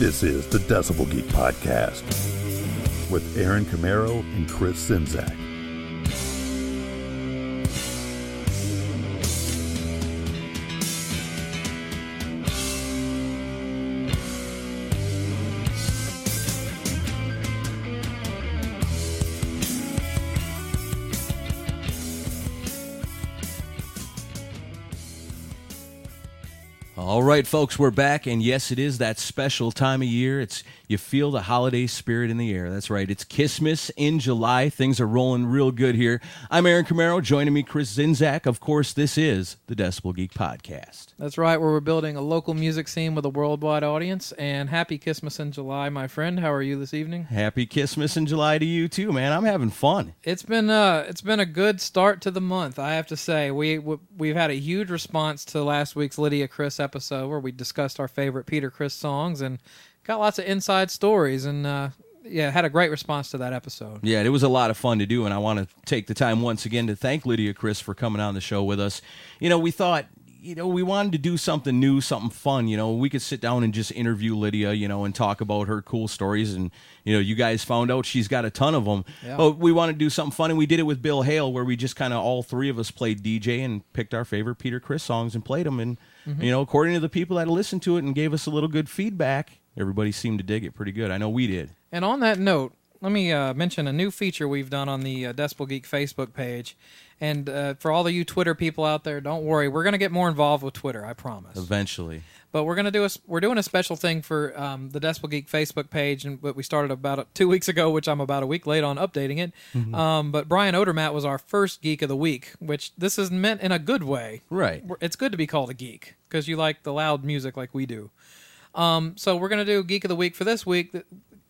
This is the Decibel Geek Podcast with Aaron Camaro and Chris Czynszak. Right, folks, we're back, and yes, it is that special time of year. It's you feel the holiday spirit in the air. That's right. It's Christmas in July. Things are rolling real good here. I'm Aaron Camaro. Joining me, Chris Czynszak. Of course, this is the Decibel Geek Podcast. That's right, where we're building a local music scene with a worldwide audience. And happy Christmas in July, my friend. How are you this evening? Happy Christmas in July to you too, man. I'm having fun. It's been uh, it's been a good start to the month, I have to say. We we've had a huge response to last week's Lydia Criss episode where we discussed our favorite Peter Criss songs and got lots of inside stories and uh, yeah, had a great response to that episode. Yeah, it was a lot of fun to do, and I want to take the time once again to thank Lydia Criss for coming on the show with us. You know, we thought you know, we wanted to do something new, something fun. You know, we could sit down and just interview Lydia, you know, and talk about her cool stories. And, you know, you guys found out she's got a ton of them. Yeah. But we wanted to do something fun. And we did it with Bill Hale, where we just kind of all three of us played DJ and picked our favorite Peter Criss songs and played them. And, mm-hmm. you know, according to the people that listened to it and gave us a little good feedback, everybody seemed to dig it pretty good. I know we did. And on that note, let me uh, mention a new feature we've done on the uh, Decibel Geek Facebook page. And uh, for all of you Twitter people out there, don't worry, we're going to get more involved with Twitter. I promise. Eventually. But we're going to do a we're doing a special thing for um, the Decibel Geek Facebook page, and what we started about two weeks ago, which I'm about a week late on updating it. Mm-hmm. Um, but Brian Odermatt was our first geek of the week, which this is meant in a good way. Right. It's good to be called a geek because you like the loud music like we do. Um, so we're going to do geek of the week for this week.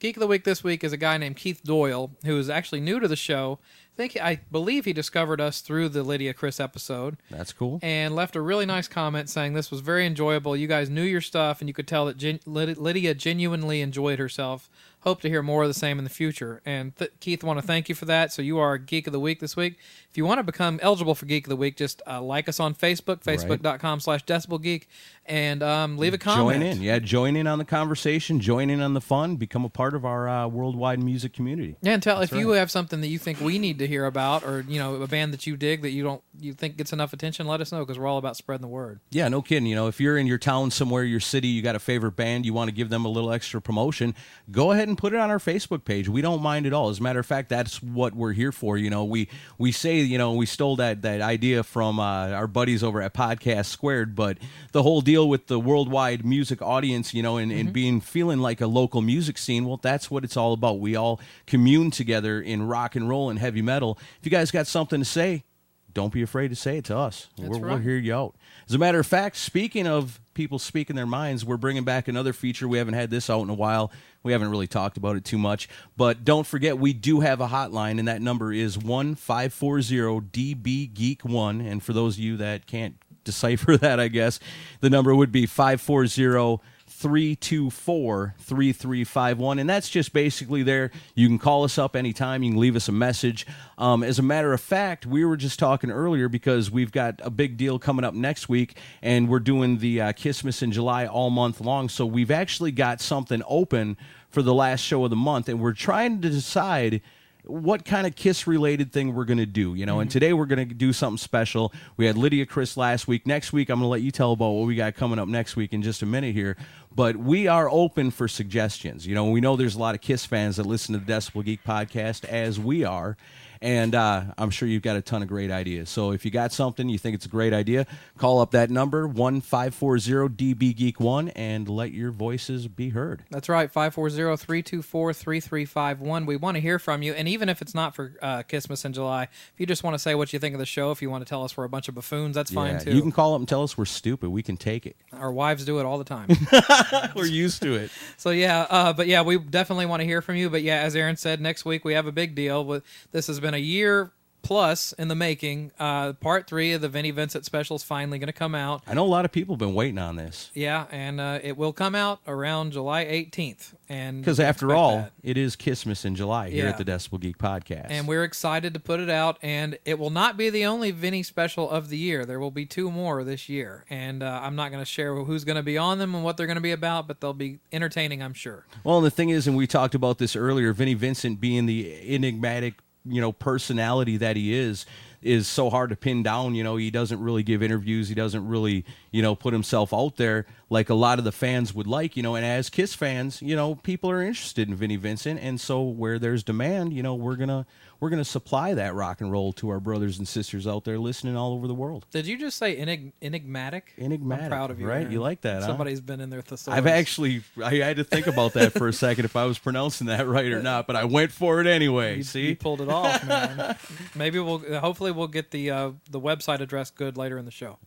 Geek of the week this week is a guy named Keith Doyle, who is actually new to the show think I believe he discovered us through the Lydia Criss episode. That's cool. And left a really nice comment saying this was very enjoyable. You guys knew your stuff, and you could tell that gen- Lydia genuinely enjoyed herself hope to hear more of the same in the future. And th- Keith, want to thank you for that. So you are Geek of the Week this week. If you want to become eligible for Geek of the Week, just uh, like us on Facebook, facebook.com slash decibelgeek, and um, leave a comment. Join in. Yeah, join in on the conversation, join in on the fun, become a part of our uh, worldwide music community. Yeah, and tell That's if right. you have something that you think we need to hear about or, you know, a band that you dig that you don't you think gets enough attention, let us know because we're all about spreading the word. Yeah, no kidding. You know, if you're in your town somewhere, your city, you got a favorite band, you want to give them a little extra promotion, go ahead and put it on our Facebook page. We don't mind at all. As a matter of fact, that's what we're here for. You know, we we say, you know, we stole that that idea from uh, our buddies over at Podcast Squared, but the whole deal with the worldwide music audience, you know, and, mm-hmm. and being feeling like a local music scene, well, that's what it's all about. We all commune together in rock and roll and heavy metal. If you guys got something to say, don't be afraid to say it to us. We're, right. we'll hear you out. As a matter of fact, speaking of people speaking their minds, we're bringing back another feature. We haven't had this out in a while. We haven't really talked about it too much. But don't forget, we do have a hotline, and that number is 1540 DB Geek 1. And for those of you that can't decipher that, I guess, the number would be 540 324 3351. And that's just basically there. You can call us up anytime. You can leave us a message. Um, as a matter of fact, we were just talking earlier because we've got a big deal coming up next week and we're doing the uh, Christmas in July all month long. So we've actually got something open for the last show of the month and we're trying to decide what kind of kiss related thing we're going to do, you know. Mm-hmm. And today we're going to do something special. We had Lydia Criss last week. Next week, I'm going to let you tell about what we got coming up next week in just a minute here. But we are open for suggestions. You know, we know there's a lot of Kiss fans that listen to the Decibel Geek podcast, as we are and uh, I'm sure you've got a ton of great ideas. So if you got something you think it's a great idea, call up that number one five four zero DB Geek One and let your voices be heard. That's right, 540-324-3351. We want to hear from you, and even if it's not for uh, Christmas in July, if you just want to say what you think of the show, if you want to tell us we're a bunch of buffoons, that's yeah, fine too. You can call up and tell us we're stupid. We can take it. Our wives do it all the time. we're used to it. So yeah, uh, but yeah, we definitely want to hear from you. But yeah, as Aaron said, next week we have a big deal. With this has been been a year plus in the making. Uh, part three of the Vinnie Vincent special is finally going to come out. I know a lot of people have been waiting on this Yeah, and uh, it will come out around July 18th. And because, after all, that. it is Christmas in July here Yeah. at the Decibel Geek Podcast. and we're excited to put it out. And it will not be the only Vinnie special of the year. There will be two more this year, and uh, I'm not going to share who's going to be on them and what they're going to be about, but they'll be entertaining, I'm sure. Well, and the thing is, and we talked about this earlier, Vinnie Vincent being the enigmatic, you know, personality that he is, is so hard to pin down. You know, he doesn't really give interviews. He doesn't really, you know, put himself out there like a lot of the fans would like. You know, and as Kiss fans, you know, people are interested in Vinnie Vincent, and so where there's demand, you know, we're gonna we're gonna supply that rock and roll to our brothers and sisters out there listening all over the world. Did you just say enig- enigmatic? Enigmatic, I'm proud of you. right? Aaron. You like that, huh? Somebody's been in their thesaurus. I've actually I had to think about that for a second if I was pronouncing that right or not, but I went for it anyway. You, see, you pulled it off, man. Maybe we'll hopefully we'll get the uh, the website address good later in the show.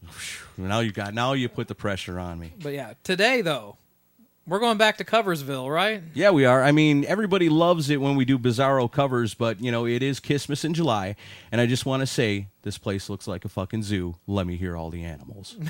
now you got now you put the pressure on me. But yeah, today though, we're going back to Coversville, right? Yeah, we are. I mean, everybody loves it when we do bizarro covers, but you know, it is Christmas in July, and I just want to say this place looks like a fucking zoo. Let me hear all the animals.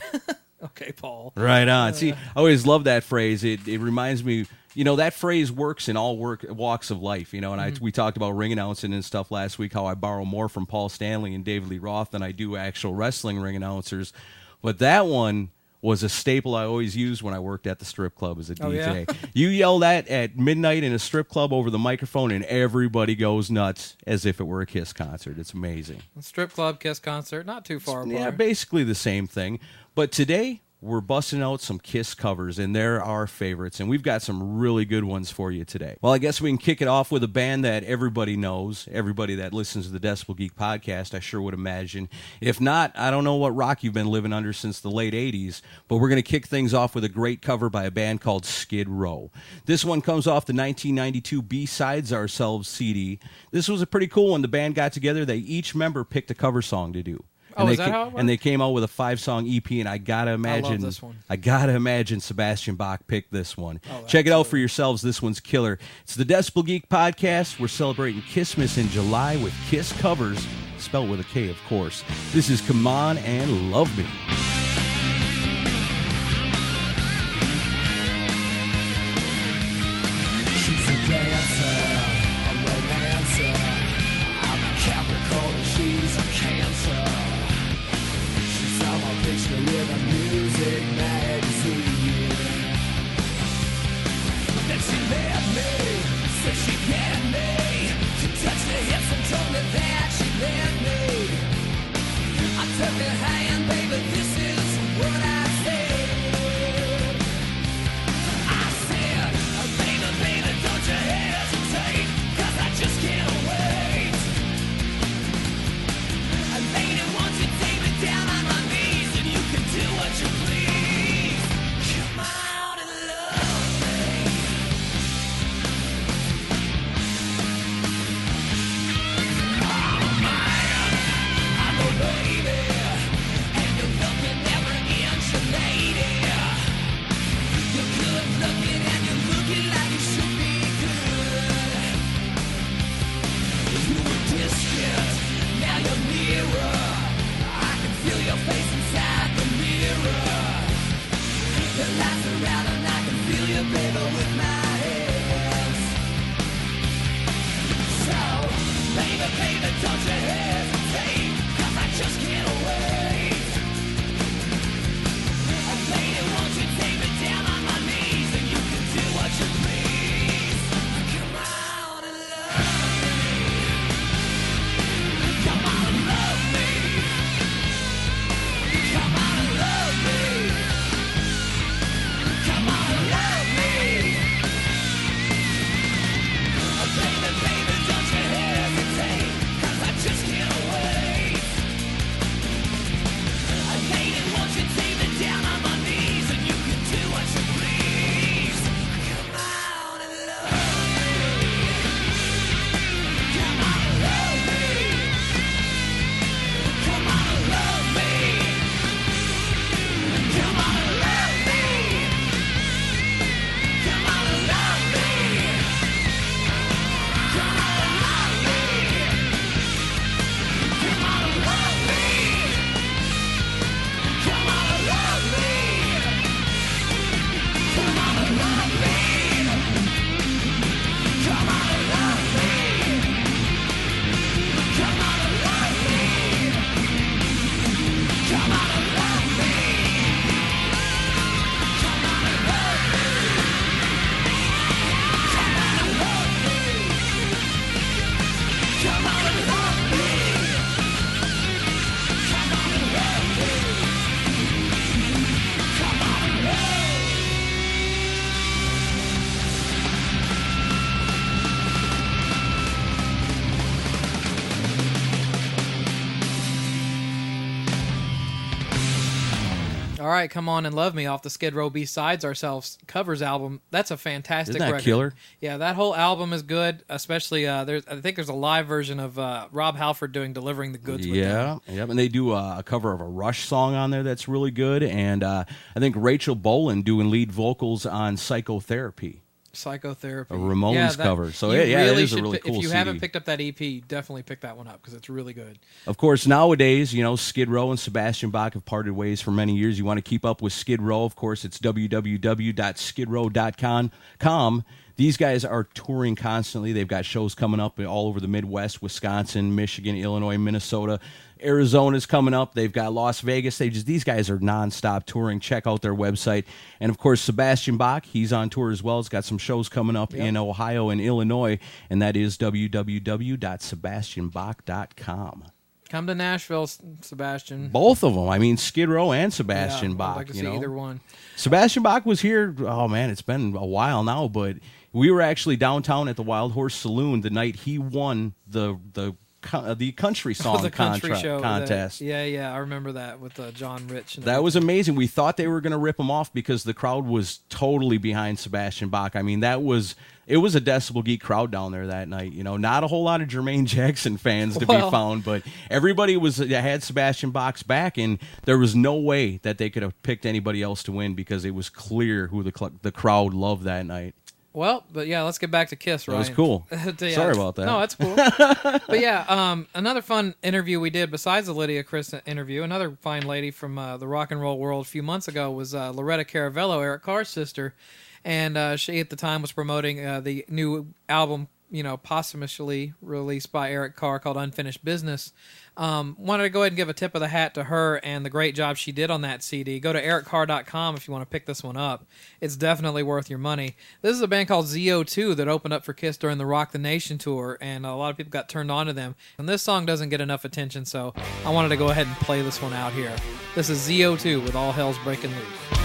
Okay, Paul. Right on. See, uh, I always love that phrase. It it reminds me, you know, that phrase works in all work walks of life. You know, and I mhm. we talked about ring announcing and stuff last week. How I borrow more from Paul Stanley and David Lee Roth than I do actual wrestling ring announcers, but that one was a staple I always used when I worked at the strip club as a Oh, yeah? DJ. you yell that at midnight in a strip club over the microphone, and everybody goes nuts as if it were a Kiss concert. It's amazing. Strip club, Kiss concert, not too far apart. Yeah, basically the same thing. But today we're busting out some Kiss covers, and they're our favorites, and we've got some really good ones for you today. Well, I guess we can kick it off with a band that everybody knows, everybody that listens to the Decibel Geek podcast, I sure would imagine. If not, I don't know what rock you've been living under since the late 80s, but we're going to kick things off with a great cover by a band called Skid Row. This one comes off the 1992 B-Sides Ourselves CD. This was a pretty cool one. The band got together, they each member picked a cover song to do. Oh, And is they that ca- how it And they came out with a five song EP, and I gotta imagine this one. I gotta imagine Sebastian Bach picked this one. Oh, Check it out for yourselves. This one's killer. It's the Decibel Geek Podcast. We're celebrating Kissmas in July with Kiss covers, spelled with a K, of course. This is Come On and Love Me. All right, come on and love me off the Skid Row B sides ourselves covers album. That's a fantastic Isn't that record. killer? Yeah, that whole album is good. Especially uh, there's I think there's a live version of uh, Rob Halford doing delivering the goods. Yeah, yep. And they do a cover of a Rush song on there that's really good. And uh, I think Rachel Bolan doing lead vocals on Psychotherapy. Psychotherapy, A Ramones Yeah, that- cover. So, yeah, yeah, it is a really pi- cool If you CD. haven't picked up that EP, definitely pick that one up because it's really good. Of course, nowadays, you know, Skid Row and Sebastian Bach have parted ways for many years. You want to keep up with Skid Row, of course, it's www.skidrow.com. These guys are touring constantly. They've got shows coming up all over the Midwest, Wisconsin, Michigan, Illinois, Minnesota. Arizona's coming up. They've got Las Vegas. They just these guys are nonstop touring. Check out their website. And of course, Sebastian Bach, he's on tour as well. He's got some shows coming up in Ohio and Illinois, and that is www.sebastianbach.com. Come to Nashville, Sebastian. Both of them. I mean, Skid Row and Sebastian Yeah, Bach. Like to you see know? either one. Sebastian Bach was here. Oh man, it's been a while now, but we were actually downtown at the Wild Horse Saloon the night he won the the uh, the country song the country contra- show that- contest. yeah, yeah, I remember that with uh, John Rich. And That was amazing. We thought they were going to rip him off because the crowd was totally behind Sebastian Bach. I mean, that was it was a Decibel Geek crowd down there that night. You know, not a whole lot of Jermaine Jackson fans to Well- be found, but everybody was had Sebastian Bach's back, and there was no way that they could have picked anybody else to win because it was clear who the cl- the crowd loved that night. Well, but yeah, let's get back to Kiss. right? That was cool. Yeah, Sorry about that. No, that's cool. but yeah, um, another fun interview we did besides the Lydia Criss interview. Another fine lady from uh, the rock and roll world a few months ago was uh, Loretta Caravello, Eric Carr's sister, and uh, she at the time was promoting uh, the new album, you know, posthumously released by Eric Carr called Unfinished Business. Um, wanted to go ahead and give a tip of the hat to her and the great job she did on that CD. Go to ericcarr.com if you want to pick this one up. It's definitely worth your money. This is a band called ZO2 that opened up for Kiss during the Rock the Nation tour, and a lot of people got turned on to them. And this song doesn't get enough attention, so I wanted to go ahead and play this one out here. This is ZO2 with All Hell's Breaking Loose.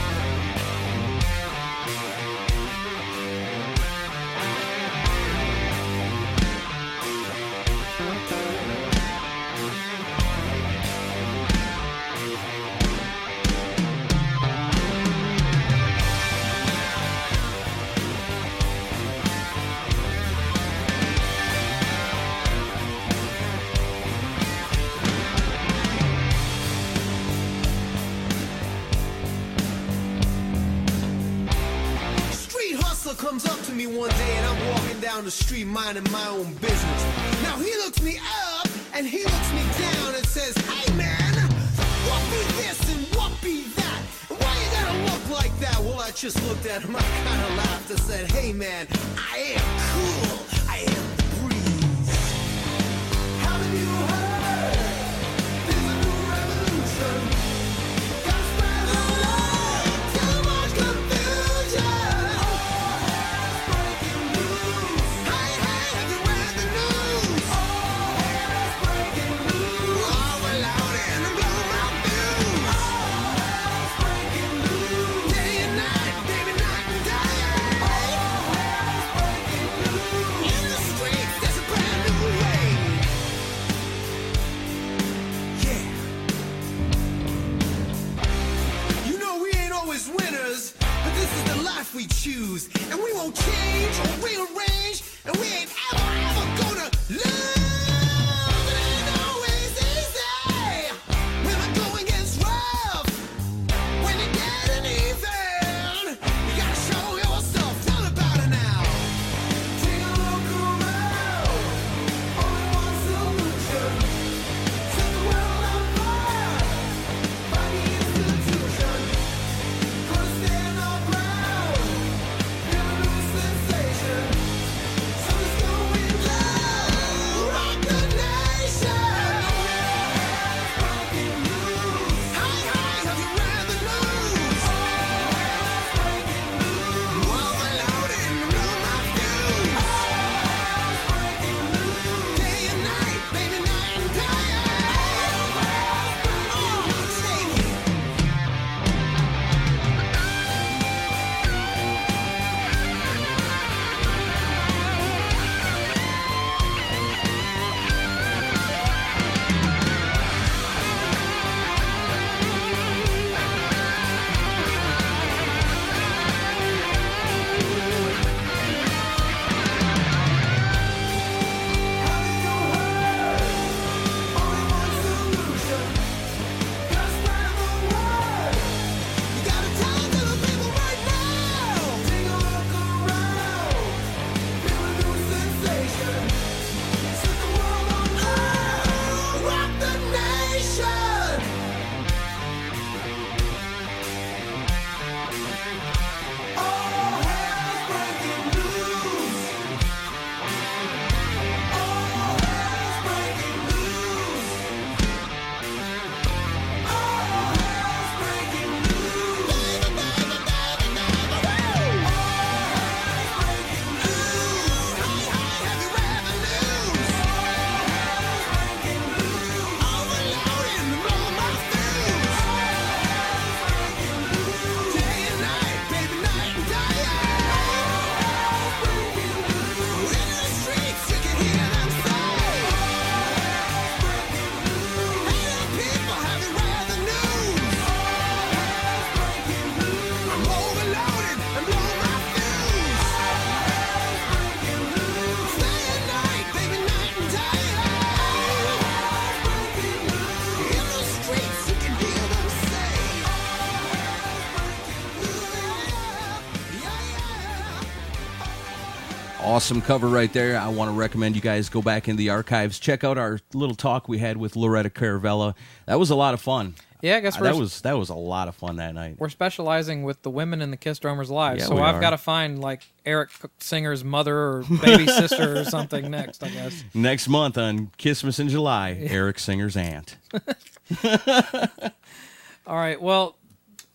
Awesome cover right there. I want to recommend you guys go back in the archives, check out our little talk we had with Loretta Caravello. That was a lot of fun. Yeah, I guess Uh, we're that was that was a lot of fun that night. we're specializing with the women in the Kiss Drummers live. Yeah, so I've got to find like Eric Singer's mother or baby sister or something next. I guess. Next month on Christmas in July, Eric Singer's aunt. All right. Well,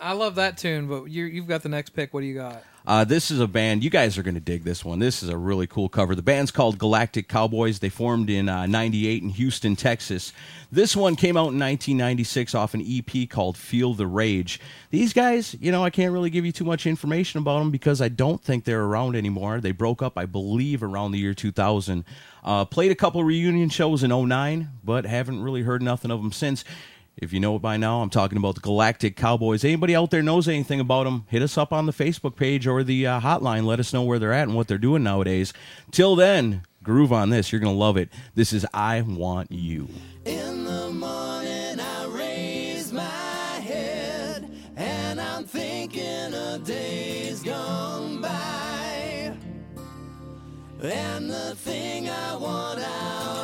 I love that tune, but you you've got the next pick. What do you got? Uh, this is a band. You guys are going to dig this one. This is a really cool cover. The band's called Galactic Cowboys. They formed in uh, 98 in Houston, Texas. This one came out in 1996 off an EP called Feel the Rage. These guys, you know, I can't really give you too much information about them because I don't think they're around anymore. They broke up, I believe, around the year 2000. Uh, played a couple reunion shows in 09, but haven't really heard nothing of them since. If you know it by now, I'm talking about the Galactic Cowboys. Anybody out there knows anything about them, hit us up on the Facebook page or the uh, hotline. Let us know where they're at and what they're doing nowadays. Till then, groove on this. You're going to love it. This is I Want You. In the morning, I raise my head and I'm thinking of days gone by. And the thing I want out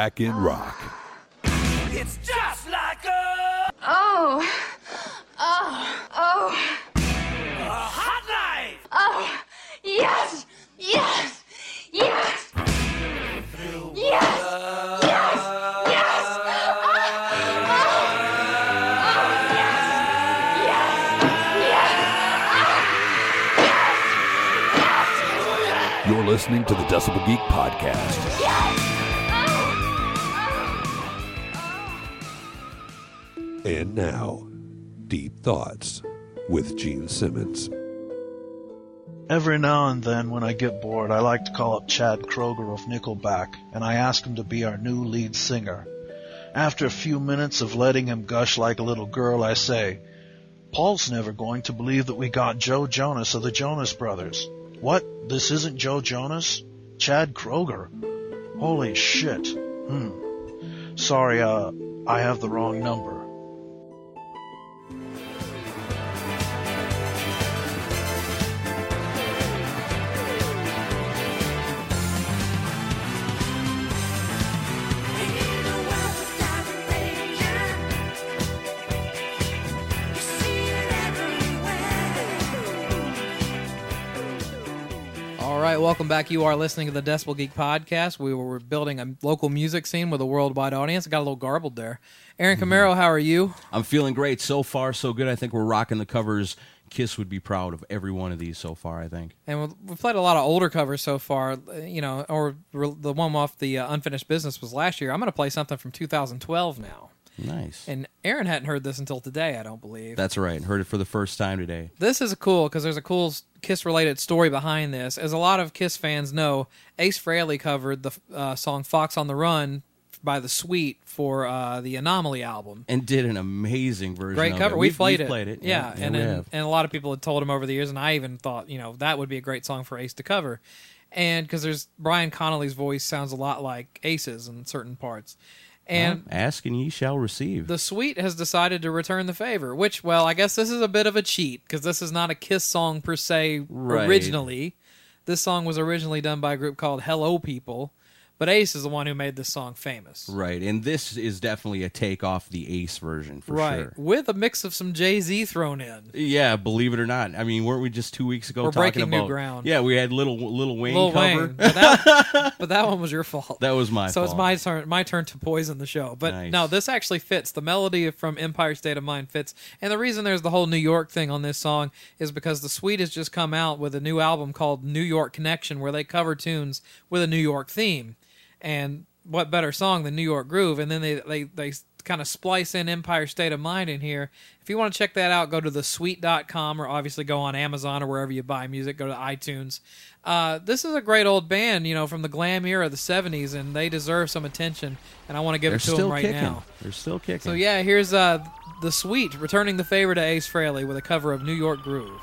back in rock. Simmons. Every now and then, when I get bored, I like to call up Chad Kroeger of Nickelback, and I ask him to be our new lead singer. After a few minutes of letting him gush like a little girl, I say, Paul's never going to believe that we got Joe Jonas of the Jonas Brothers. What? This isn't Joe Jonas? Chad Kroeger? Holy shit. Hmm. Sorry, uh, I have the wrong number. Welcome back. You are listening to the Decibel Geek podcast. We were building a local music scene with a worldwide audience. I got a little garbled there. Aaron Camaro, how are you? I'm feeling great so far, so good. I think we're rocking the covers. Kiss would be proud of every one of these so far. I think. And we- we've played a lot of older covers so far, you know, or the one off the uh, Unfinished Business was last year. I'm going to play something from 2012 now. Nice. And Aaron hadn't heard this until today, I don't believe. That's right. Heard it for the first time today. This is cool because there's a cool Kiss related story behind this. As a lot of Kiss fans know, Ace Frehley covered the uh, song Fox on the Run by The Sweet for uh, the Anomaly album. And did an amazing version. Great of cover. It. We We've- played it. Played it. Yeah, and we and, and a lot of people had told him over the years, and I even thought, you know, that would be a great song for Ace to cover. And because there's Brian Connolly's voice sounds a lot like Ace's in certain parts. And Well, ask and ye shall receive. the Sweet has decided to return the favor, which, well, I guess this is a bit of a cheat because this is not a Kiss song per se Right. originally. This song was originally done by a group called Hello People, but Ace is the one who made this song famous. right, and this is definitely a take off the Ace version for right. sure. With a mix of some Jay Z thrown in. Yeah, believe it or not. I mean, weren't we just two weeks ago We're talking breaking new about? ground. Yeah, we had little little Wayne Lil cover. Wayne. But that, but that one was your fault. That was my so it's my turn my turn to poison the show but Nice. no this actually fits the melody from empire state of mind fits and the reason there's the whole new york thing on this song is because the sweet has just come out with a new album called new york connection where they cover tunes with a new york theme and what better song than new york groove and then they they, they kind of splice in empire state of mind in here if you want to check that out go to thesweet.com or obviously go on amazon or wherever you buy music go to itunes uh, this is a great old band, you know, from the glam era of the '70s, and they deserve some attention. And I want to give They're it to them right kicking. now. They're still kicking. So yeah, here's uh, the Sweet returning the favor to Ace Frehley with a cover of New York Groove.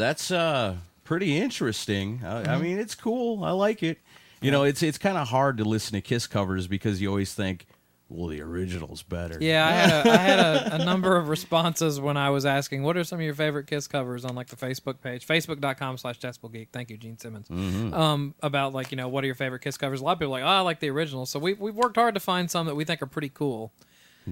That's uh pretty interesting. I, I mean, it's cool. I like it. You know, it's it's kind of hard to listen to Kiss covers because you always think, well, the original's better. Yeah, I had a, I had a, a number of responses when I was asking, what are some of your favorite Kiss covers on like the Facebook page, facebook.com slash Geek. Thank you, Gene Simmons. Um, about like, you know, what are your favorite Kiss covers? A lot of people are like, oh, I like the original. So we, we've worked hard to find some that we think are pretty cool.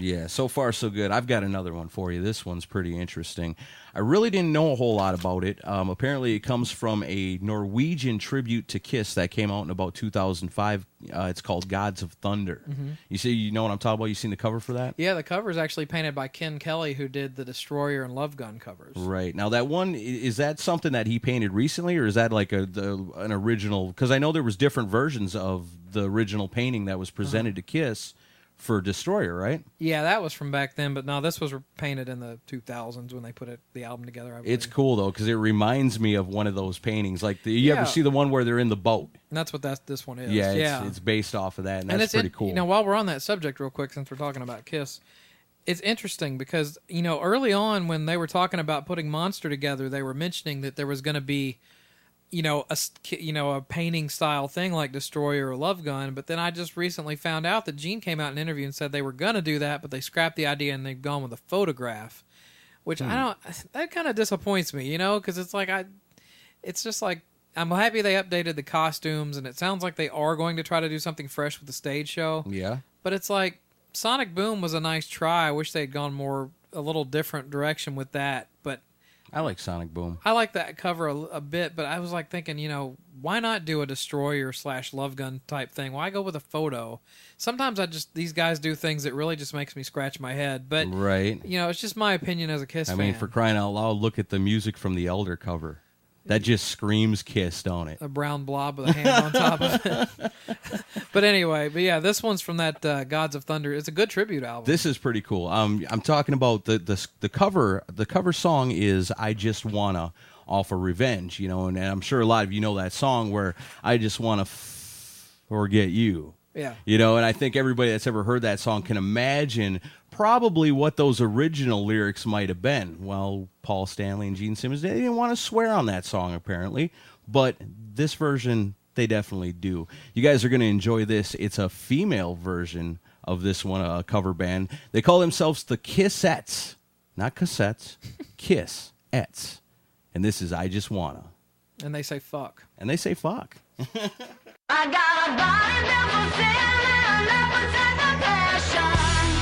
Yeah, so far so good. I've got another one for you. This one's pretty interesting. I really didn't know a whole lot about it. Um, apparently, it comes from a Norwegian tribute to Kiss that came out in about 2005. Uh, it's called Gods of Thunder. You see, you know what I'm talking about. You seen the cover for that? Yeah, the cover is actually painted by Ken Kelly, who did the Destroyer and Love Gun covers. Right now, that one is that something that he painted recently, or is that like a the, an original? Because I know there was different versions of the original painting that was presented to Kiss for Destroyer, right? Yeah, that was from back then, but no, this was painted in the 2000s when they put it, the album together. I It's cool though because it reminds me of one of those paintings. Like, the, you Yeah. ever see the one where they're in the boat? And that's what that this one is. Yeah, it's, yeah. it's based off of that, and and that's pretty it- cool. You know, while we're on that subject, real quick, since we're talking about Kiss, it's interesting because you know early on when they were talking about putting Monster together, they were mentioning that there was going to be, you know, a you know a painting style thing like Destroyer or Love Gun. But then I just recently found out that Gene came out in an interview and said they were going to do that, but they scrapped the idea and they've gone with a photograph, which Hmm. I don't. That kind of disappoints me, you know, because it's like I, it's just like. I'm happy they updated the costumes, and it sounds like they are going to try to do something fresh with the stage show. yeah, But it's like Sonic Boom was a nice try. I wish they'd gone more a little different direction with that. But I like Sonic Boom. I like that cover a, a bit. But I was like thinking, you know, why not do a destroyer slash love gun type thing? Why go with a photo? Sometimes I just these guys do things that really just makes me scratch my head. But Right. you know, it's just my opinion as a Kiss I fan. mean, for crying out loud, look at the music from the Elder cover. That just screams Kiss, don't it? a brown blob with a hand on top of it. but anyway, but yeah, this one's from that uh, Gods of Thunder. It's a good tribute album. This is pretty cool. Um, I'm talking about the, the the cover. The cover song is "I Just Wanna" off of Revenge. You know, and, I'm sure a lot of you know that song where I just wanna f- forget you. yeah. You know, and I think everybody that's ever heard that song can imagine probably what those original lyrics might have been. Well, Paul Stanley and Gene Simmons, they didn't want to swear on that song apparently, but this version they definitely do. You guys are going to enjoy this. It's a female version of this one, a cover band. They call themselves the Kissettes, not cassettes, Kissettes. And this is I Just Wanna. And they say fuck. And they say fuck. I got a body built for sin and a love for tender passion.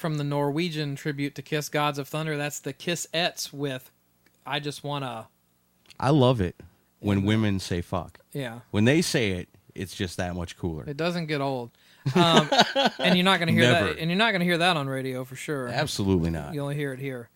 From the Norwegian tribute to Kiss Gods of Thunder, that's the Kissettes with I Just Wanna. I love it when women say fuck. Yeah, When they say it, it's just that much cooler. it doesn't get old. Um, and you're not going to hear Never. that. And you're not going to hear that on radio for sure. Absolutely not. You only hear it here.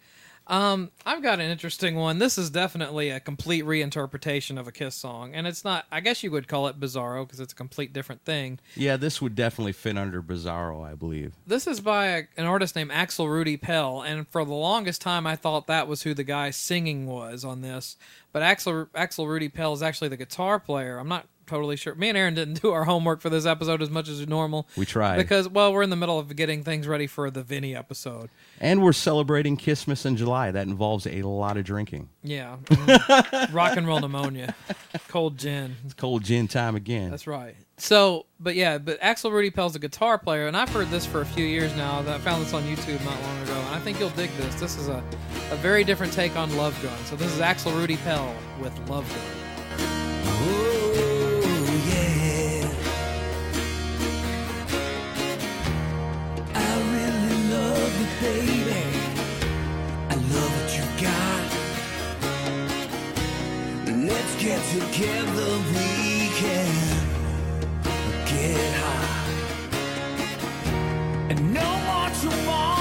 Um, I've got an interesting one. This is definitely a complete reinterpretation of a Kiss song, and it's not. I guess you would call it bizarro because it's a complete different thing. Yeah, this would definitely fit under Bizarro, I believe. This is by a, an artist named Axel Rudi Pell, and for the longest time, I thought that was who the guy singing was on this. But Axel Axel Rudi Pell is actually the guitar player. I'm not totally sure. Me and Aaron didn't do our homework for this episode as much as normal. We tried. because well, we're in the middle of getting things ready for the Vinny episode. And we're celebrating Christmas in July. That involves a lot of drinking. Yeah, rock and roll pneumonia, cold gin. It's cold gin time again. That's right. So, but yeah, but Axel Rudi Pell's a guitar player, and I've heard this for a few years now. I found this on YouTube not long ago, and I think you'll dig this. This is a, a very different take on Love Gun. So this is Axel Rudi Pell with Love Gun. Baby. I love what you got. Let's get together, we can get. And no more tomorrow,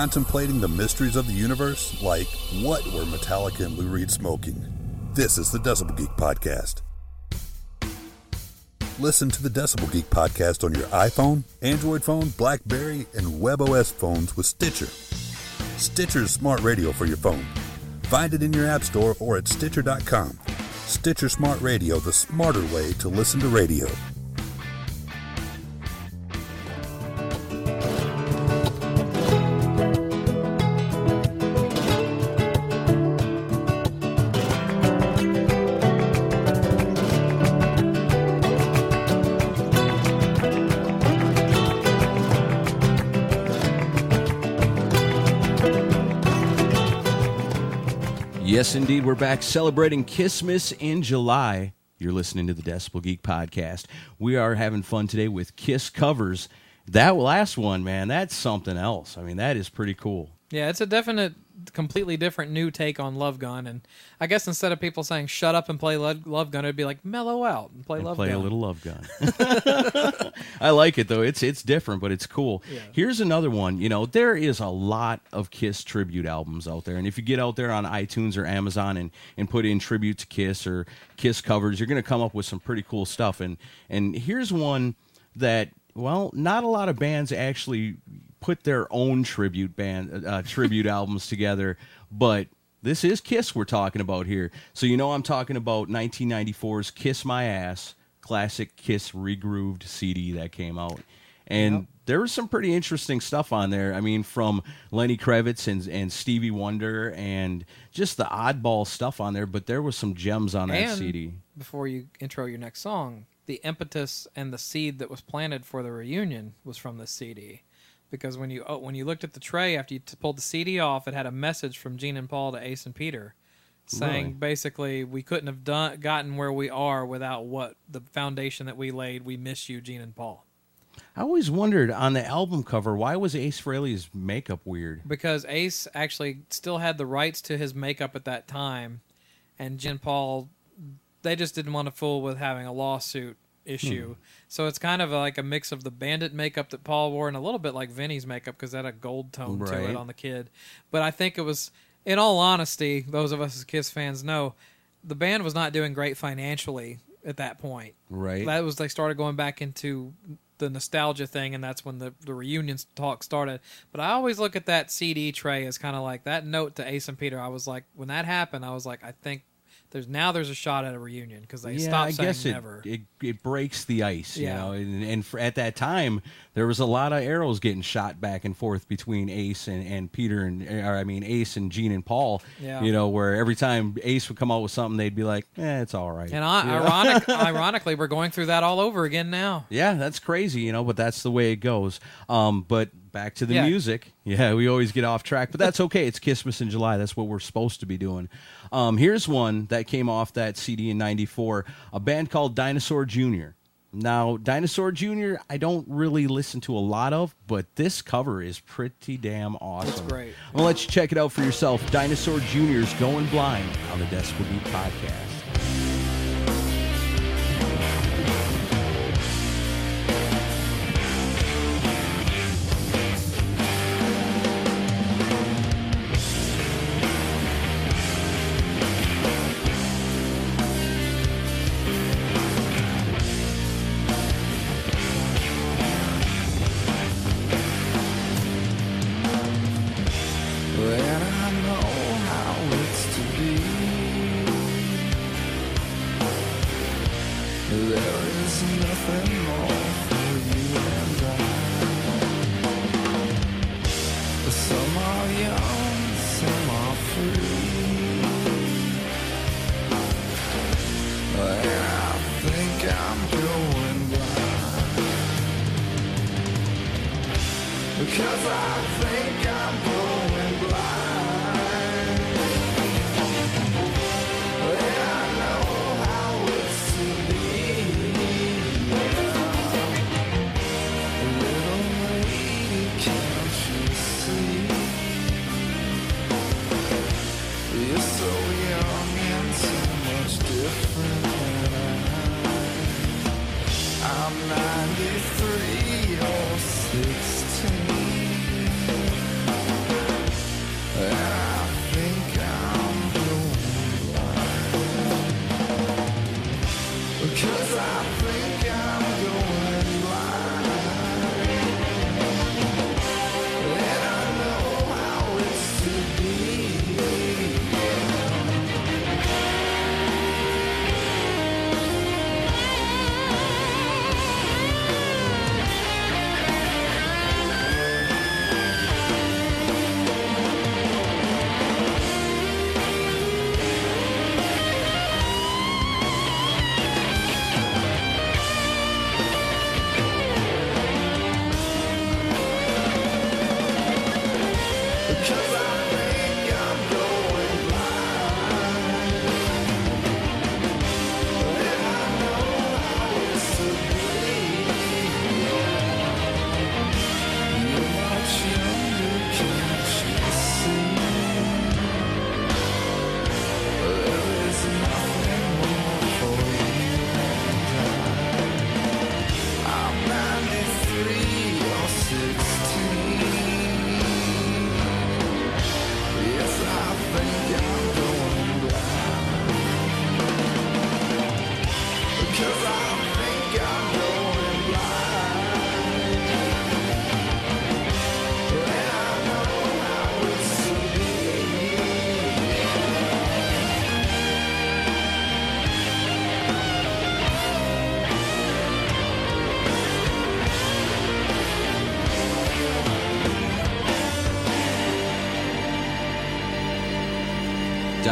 Contemplating the mysteries of the universe? Like, what were Metallica and Lou Reed smoking? This is the Decibel Geek Podcast. Listen to the Decibel Geek Podcast on your iPhone, Android phone, Blackberry, and WebOS phones with Stitcher. Stitcher's smart radio for your phone. Find it in your app store or at Stitcher.com. Stitcher Smart Radio, the smarter way to listen to radio. Yes, indeed. We're back celebrating Kissmas in July. You're listening to the Decibel Geek Podcast. We are having fun today with Kiss covers. That last one, man, that's something else. I mean, that is pretty cool. Yeah, it's a definite, completely different new take on Love Gun, and I guess instead of people saying "shut up and play Love, love Gun," it'd be like "mellow out and play And Love play Gun." a little love gun. I like it though. It's it's different, but it's cool. Here's another one. You know, there is a lot of Kiss tribute albums out there, and if you get out there on iTunes or Amazon and and put in tribute to Kiss or Kiss covers, you're going to come up with some pretty cool stuff. And and here's one that well, not a lot of bands actually put their own tribute band uh, tribute albums together, but this is Kiss we're talking about here. So you know I'm talking about 1994's Kiss My Ass classic Kiss regrooved CD that came out. And there was some pretty interesting stuff on there. I mean, from Lenny Kravitz and, and Stevie Wonder and just the oddball stuff on there, but there was some gems on that and CD. before you intro your next song, the impetus and the seed that was planted for the reunion was from this CD. Because when you oh, when you looked at the tray after you t- pulled the CD off, it had a message from Gene and Paul to Ace and Peter, saying Really? basically we couldn't have done gotten where we are without what the foundation that we laid. We miss you, Gene and Paul. I always wondered on the album cover, why was Ace Frehley's makeup weird? because Ace actually still had the rights to his makeup at that time, and Gene Paul, they just didn't want to fool with having a lawsuit issue. Hmm. So it's kind of like a mix of the bandit makeup that Paul wore and a little bit like Vinny's makeup because that had a gold tone to it on the kid. But I think it was, in all honesty, those of us as Kiss fans know, the band was not doing great financially at that point. Right. That was they started going back into the nostalgia thing, and that's when the the reunion talk started. But I always look at that CD tray as kind of like that note to Ace and Peter. I was like, when that happened, I was like, I think there's now there's a shot at a reunion because they yeah, stopped I saying guess it, never. it it breaks the ice, you know. And, and for, at that time, there was a lot of arrows getting shot back and forth between Ace and, and Peter and or I mean Ace and Gene and Paul. Yeah. You know, where every time Ace would come out with something, they'd be like, "Eh, it's all right." and I, ironic, ironically, we're going through that all over again now. Yeah, that's crazy, you know, but that's the way it goes. Um, but back to the Yeah. music. Yeah, we always get off track, but that's okay. It's Christmas in July. That's what we're supposed to be doing. Um, here's one that came off that CD in 94, a band called Dinosaur Jr. Now, Dinosaur Jr., I don't really listen to a lot of, but this cover is pretty damn awesome. great. I'm going to let you check it out for yourself. Dinosaur Jr.'s Going Blind on the Decibel Geek Podcast.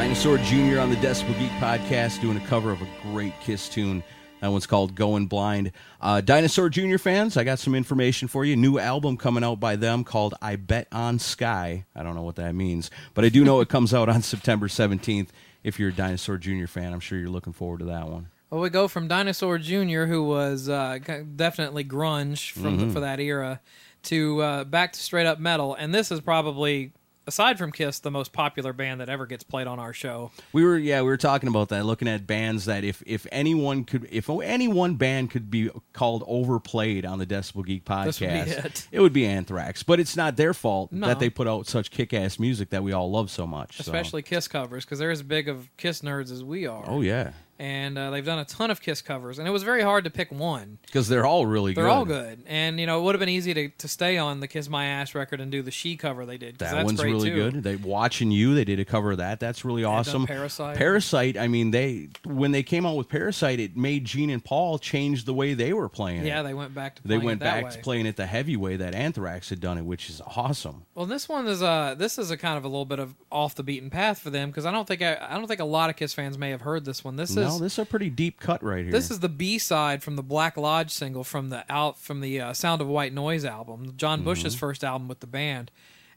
Dinosaur Jr. on the Decibel Geek podcast doing a cover of a great Kiss tune. That one's called Going Blind. Uh, Dinosaur Jr. fans, I got some information for you. New album coming out by them called I Bet on Sky. I don't know what that means, but I do know it comes out on September 17th. If you're a Dinosaur Jr. fan, I'm sure you're looking forward to that one. Well, we go from Dinosaur Jr., who was uh, definitely grunge from Mm-hmm. for that era, to uh, back to straight up metal, and this is probably, aside from Kiss, the most popular band that ever gets played on our show. We were yeah, we were talking about that, looking at bands that if if anyone could if any one band could be called overplayed on the Decibel Geek podcast, would be it. would be Anthrax. But it's not their fault No. that they put out such kick ass music that we all love so much. so. Especially Kiss covers, because they're as big of Kiss nerds as we are. Oh yeah. And uh, they've done a ton of Kiss covers, and it was very hard to pick one. Because they're all really good. They're good. all good, and you know it would have been easy to, to stay on the Kiss My Ass record and do the She cover they did. That that's one's really too. good. They watching you. They did a cover of that. That's really done awesome. Parasite. Parasite. I mean, they when they came out with Parasite, it made Gene and Paul change the way they were playing. Yeah, it. they went back to they went back to playing it the heavy way that Anthrax had done it, which is awesome. Well, this one is uh this is a kind of a little bit of off the beaten path for them because I don't think I, I don't think a lot of Kiss fans may have heard this one. This no, is this is a pretty deep cut right here. this is the B side from the Black Lodge single from the out from the uh, Sound of White Noise album, John Bush's first album with the band,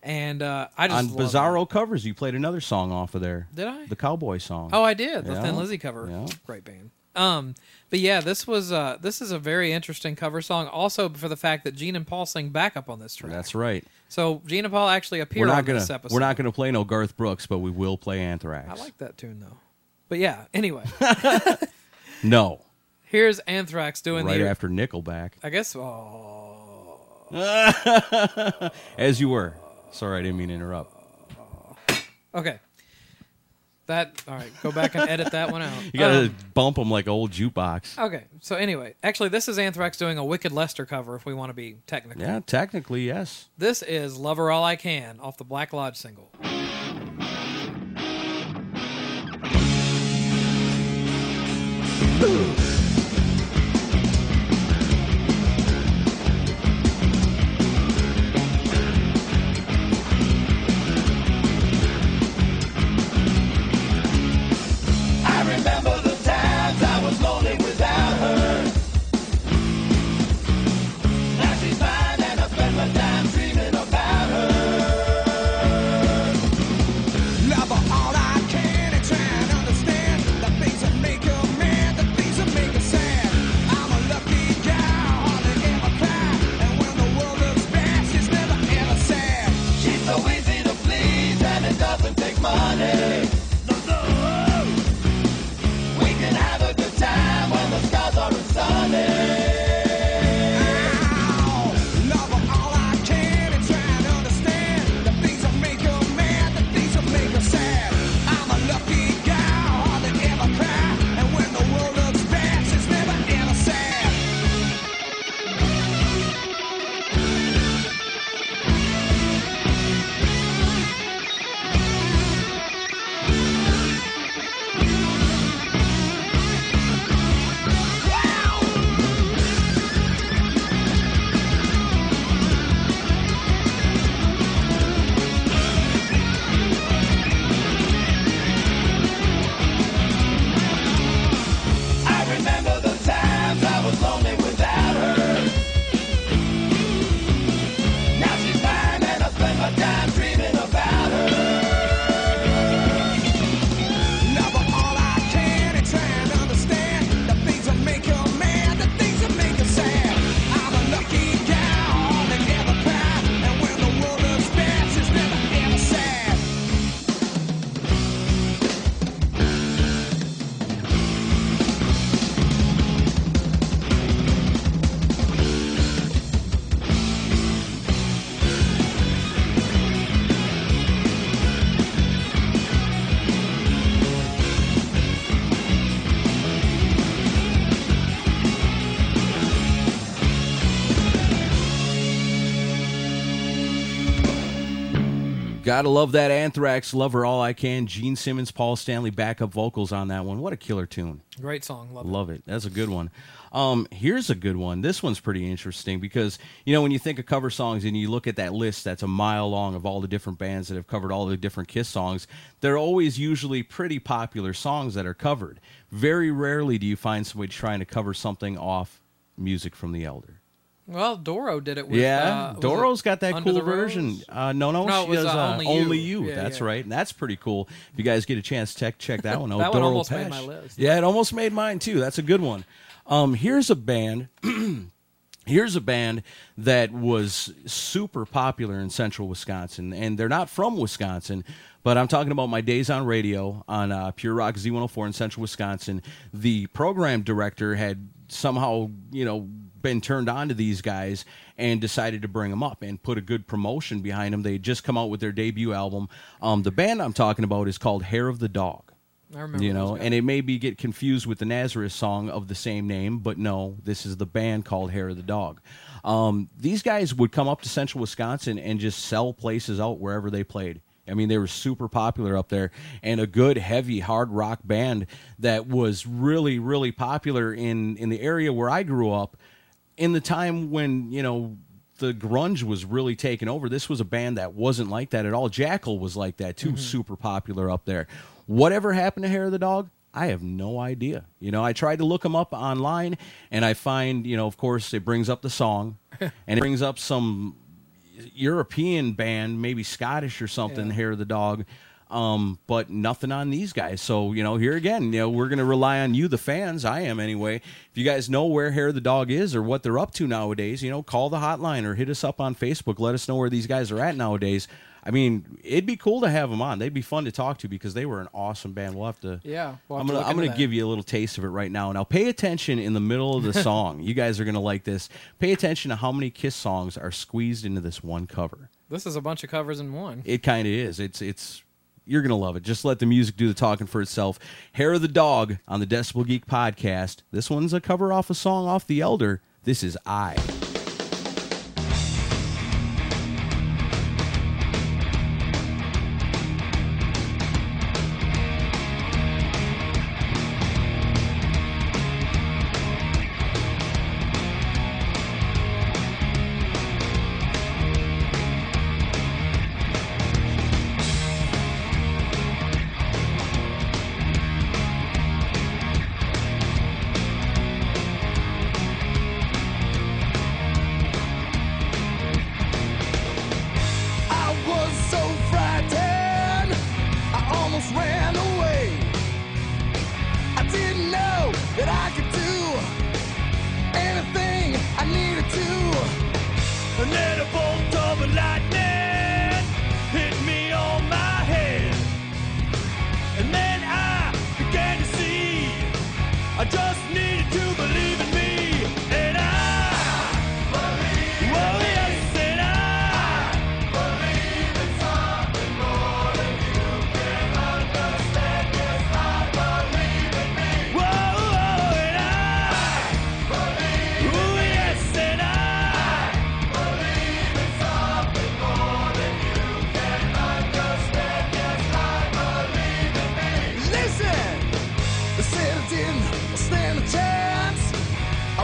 and uh, I just Mm-hmm. on Bizarro it. covers. You played another song off of there. Did I? The cowboy song. Oh, I did the Yeah. Thin Lizzy cover. Yeah. Great band. Um, but yeah, this was uh this is a very interesting cover song. Also for the fact that Gene and Paul sing backup on this track. that's right. So Gene and Paul actually appear We're on not gonna this episode. we're not gonna play no Garth Brooks, but we will play Anthrax. I like that tune though. But yeah, anyway, no. here's Anthrax doing Right the after Nickelback, I guess. Oh, as you were. Sorry, I didn't mean to interrupt. okay. That all right. Go back and edit that one out. You gotta Um, bump them like old jukebox. okay. So anyway, actually, this is Anthrax doing a Wicked Lester cover. If we want to be technical, Yeah, technically yes. this is "Love Her All I Can" off the Black Lodge single. I Gotta love that Anthrax, Love Her All I Can. Gene Simmons, Paul Stanley backup vocals on that one. What a killer tune. Great song. Love, it. It. That's a good one. Um, here's a good one. This one's pretty interesting because you know when you think of cover songs and you look at that list that's a mile long of all the different bands that have covered all the different Kiss songs, they're always usually pretty popular songs that are covered. Very rarely do you find somebody trying to cover something off music from the Elder. Well, Doro did it with. Yeah, uh, Doro's got that cool version. Uh, no, no, No, she was, does uh, uh, Only only, You. you. Yeah, That's yeah. right, and that's pretty cool. If you guys get a chance, check check that one out. That one Doro almost made my list. Yeah, it almost made mine too. That's a good one. Um, here's a band. Here's a band that was super popular in central Wisconsin, and they're not from Wisconsin, but I'm talking about my days on radio on uh, Pure Rock Z104 in central Wisconsin. The program director had somehow, you know, been turned on to these guys and decided to bring them up and put a good promotion behind them. They had just come out with their debut album. Um, the band I'm talking about is called Hair of the Dog I remember. you know, and it may be get confused with the Nazareth song of the same name, but no, this is the band called Hair of the Dog. Um, these guys would come up to Central Wisconsin and just sell places out wherever they played. I mean, they were super popular up there, and a good, heavy, hard rock band that was really, really popular in in the area where I grew up. In the time when you know the grunge was really taking over. This was a band that wasn't like that at all. Jackyl was like that too, mm-hmm. super popular up there. Whatever happened to Hair of the Dog? I have no idea. You know, I tried to look them up online, and I find, you know, of course, it brings up the song, and it brings up some European band, maybe Scottish or something, Yeah. Hair of the Dog. Um, but nothing on these guys. So, you know, here again, you know, we're going to rely on you, the fans. I am anyway. If you guys know where Hair the Dog is or what they're up to nowadays, you know, call the hotline or hit us up on Facebook. Let us know where these guys are at nowadays. I mean, it'd be cool to have them on. They'd be fun to talk to because they were an awesome band. We'll have to. Yeah, we'll have I'm gonna look I'm gonna that. give you a little taste of it right now. Now, pay attention in the middle of the song. you guys are gonna like this. Pay attention to how many Kiss songs are squeezed into this one cover. This is a bunch of covers in one. It kind of is. It's it's you're gonna love it. Just let the music do the talking for itself. Hair of the Dog on the Decibel Geek podcast. This one's a cover off a song off The Elder. This is. I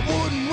wouldn't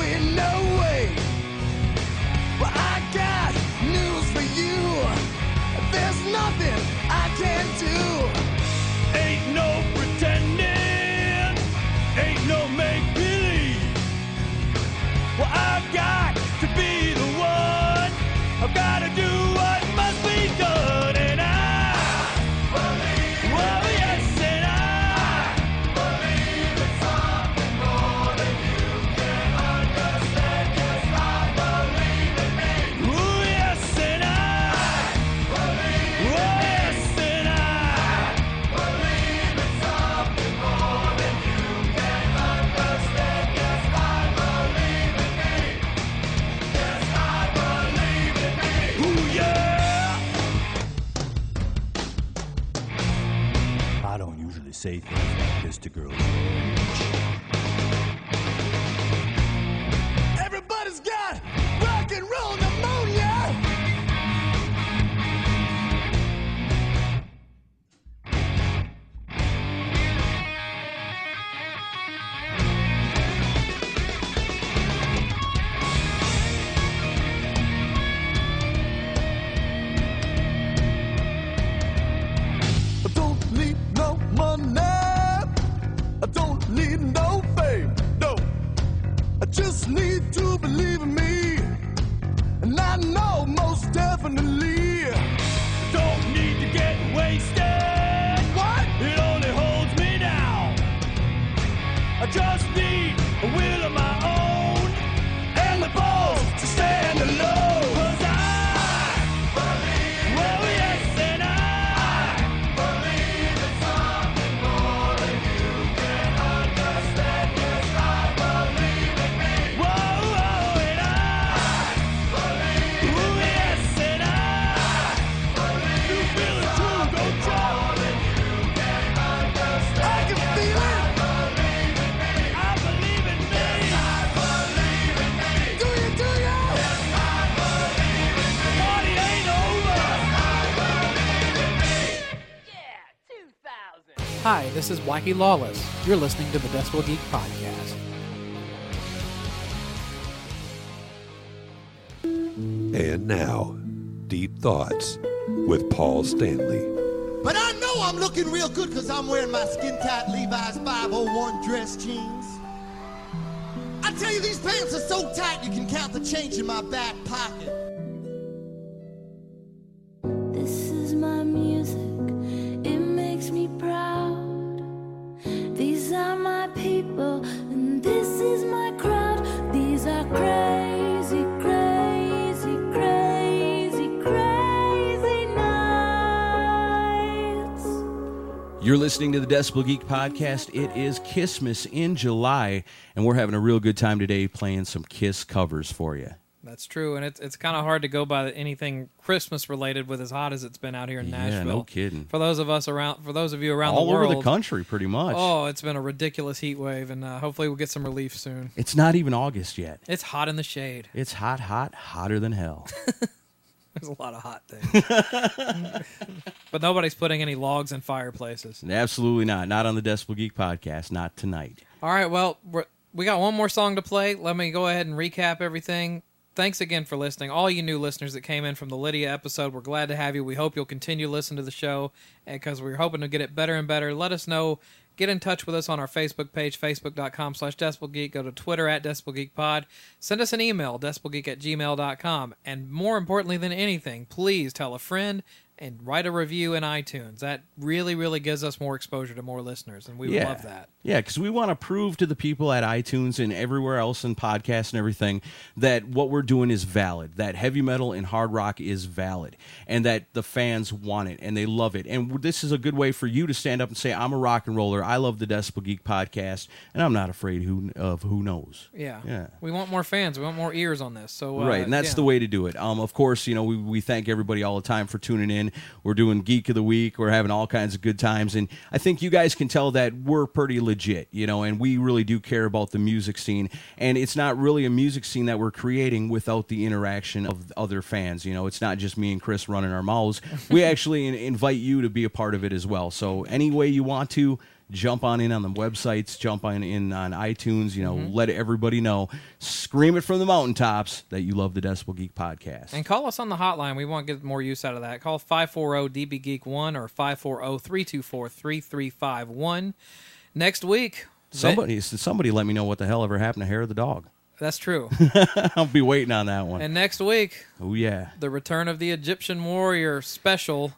say things like this to girls. This is Blackie Lawless. You're listening to the Decibel Geek Podcast. And now, Deep Thoughts with Paul Stanley. But I know I'm looking real good because I'm wearing my skin tight Levi's 501 dress jeans. I tell you, these pants are so tight you can count the change in my back pocket. You're listening to the Decibel Geek Podcast. It is Kissmas in July, and we're having a real good time today playing some Kiss covers for you. That's true, and it's it's kind of hard to go by anything Christmas related with as hot as it's been out here in Yeah, Nashville. no kidding. For those of us around, for those of you around All the world, all over the country, pretty much. Oh, it's been a ridiculous heat wave, and uh, hopefully we'll get some relief soon. It's not even August yet. It's hot in the shade. It's hot, hot, hotter than hell. There's a lot of hot things, but nobody's putting any logs in fireplaces. Absolutely not. Not on the Decibel Geek Podcast. Not tonight. All right, well, we're, we got one more song to play. Let me go ahead and recap everything. Thanks again for listening. All you new listeners that came in from the Lydia episode, we're glad to have you. We hope you'll continue to listen to the show because we're hoping to get it better and better. Let us know. Get in touch with us on our Facebook page, facebook.com slash decibelgeek. Go to Twitter at decibelgeekpod. Send us an email, decibelgeek at gmail.com. And more importantly than anything, please tell a friend and write a review in iTunes. That really, really gives us more exposure to more listeners, and we yeah. love that. Yeah, because we want to prove to the people at iTunes and everywhere else in podcasts and everything that what we're doing is valid, that heavy metal and hard rock is valid, and that the fans want it and they love it. And this is a good way for you to stand up and say, I'm a rock and roller. I love the Decibel Geek podcast, and I'm not afraid who of who knows. Yeah. Yeah. We want more fans. We want more ears on this. So uh, right, and that's yeah. the way to do it. Um, of course, you know we, we thank everybody all the time for tuning in. We're doing Geek of the Week. We're having all kinds of good times, and I think you guys can tell that we're pretty legit, you know, and we really do care about the music scene. And it's not really a music scene that we're creating without the interaction of other fans. You know, it's not just me and Chris running our mouths. We actually invite you to be a part of it as well. So any way you want to jump on in on the websites, jump on in on iTunes, you know, Mm-hmm. let everybody know, scream it from the mountaintops that you love the Decibel Geek podcast. And call us on the hotline. We want to get more use out of that. Call 540 DB Geek 1 or 540 324 3351. Next week, somebody somebody let me know what the hell ever happened to Hair of the Dog. that's true. I'll be waiting on that one. and next week, oh yeah. the Return of the Egyptian Warrior special.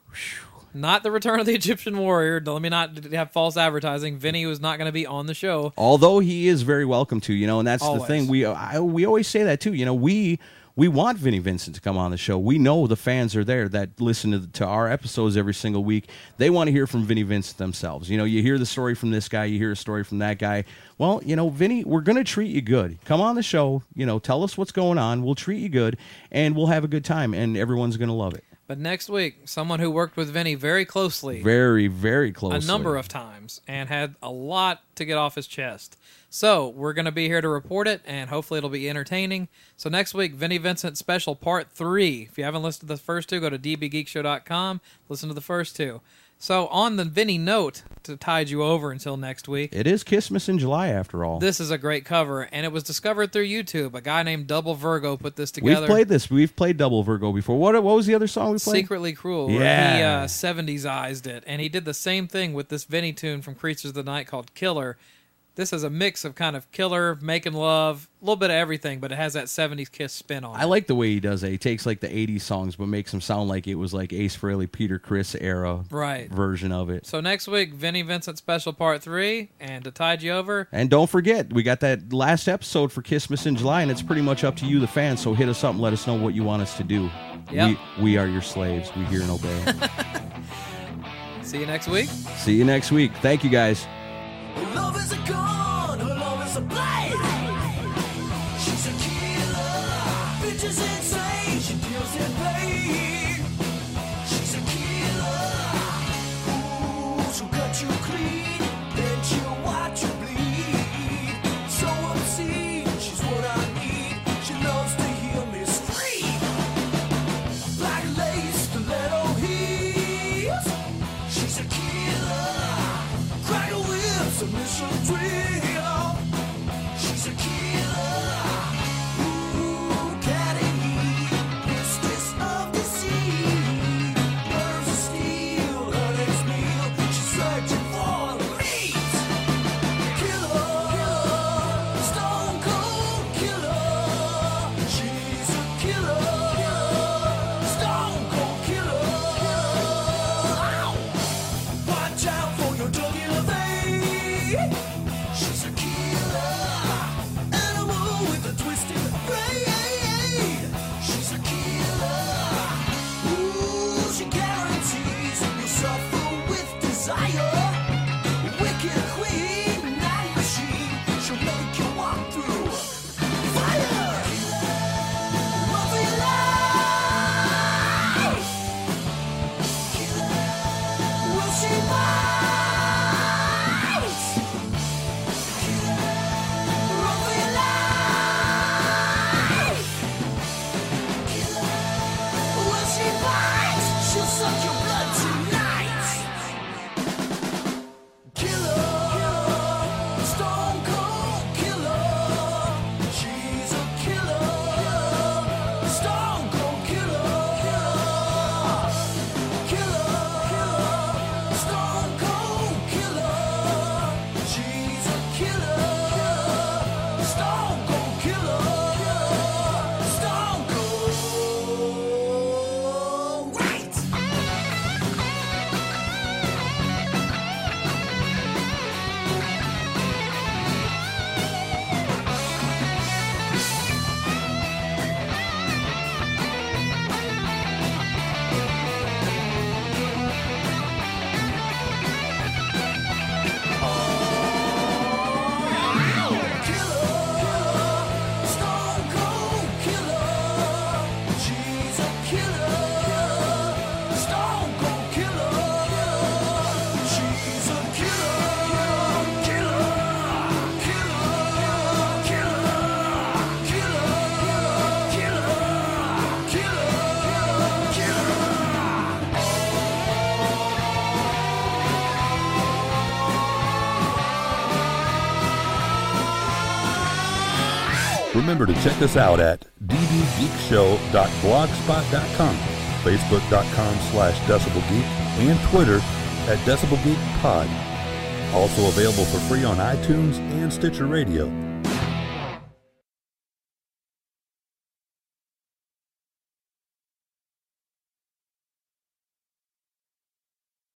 Not the Return of the Egyptian Warrior. Let me not have false advertising. Vinnie was not going to be on the show. Although he is very welcome to, you know, and that's Always. the thing. We I, we always say that too. You know, we we want Vinnie Vincent to come on the show. We know the fans are there that listen to, to our episodes every single week. They want to hear from Vinnie Vincent themselves. You know, you hear the story from this guy, you hear a story from that guy. Well, you know, Vinnie, we're going to treat you good. Come on the show, you know, tell us what's going on. We'll treat you good and we'll have a good time and everyone's going to love it. But next week, someone who worked with Vinnie very closely. Very, very close. a number of times and had a lot to get off his chest. So we're going to be here to report it, and hopefully it'll be entertaining. So next week, Vinnie Vincent special part three. If you haven't listened to the first two, go to dbgeekshow.com. Listen to the first two. So on the Vinnie note to tide you over until next week. It is Christmas in July after all. This is a great cover, and it was discovered through YouTube. A guy named Double Virgo put this together. We've played this. We've played Double Virgo before. What what was the other song we played? Secretly Cruel, where he Yeah. uh, 70s eyed it. And he did the same thing with this Vinnie tune from Creatures of the Night called Killer. This is a mix of kind of killer, making love, a little bit of everything, but it has that '70s Kiss spin on it. I like the way he does it. He takes like the '80s songs, but makes them sound like it was like Ace Frehley, Peter Criss era Right. version of it. So next week, Vinnie Vincent special part three, and to tide you over, And don't forget, we got that last episode for Kissmas in July, and it's pretty much up to you, the fans. So hit us up and let us know what you want us to do. Yep. We, we are your slaves. We hear and obey. see you next week. See you next week. Thank you, guys. She's a killer, bitch Remember to check us out at dbgeekshow.blogspot.com, facebook.com slash decibelgeek, and Twitter at decibelgeekpod. Also available for free on iTunes and Stitcher Radio.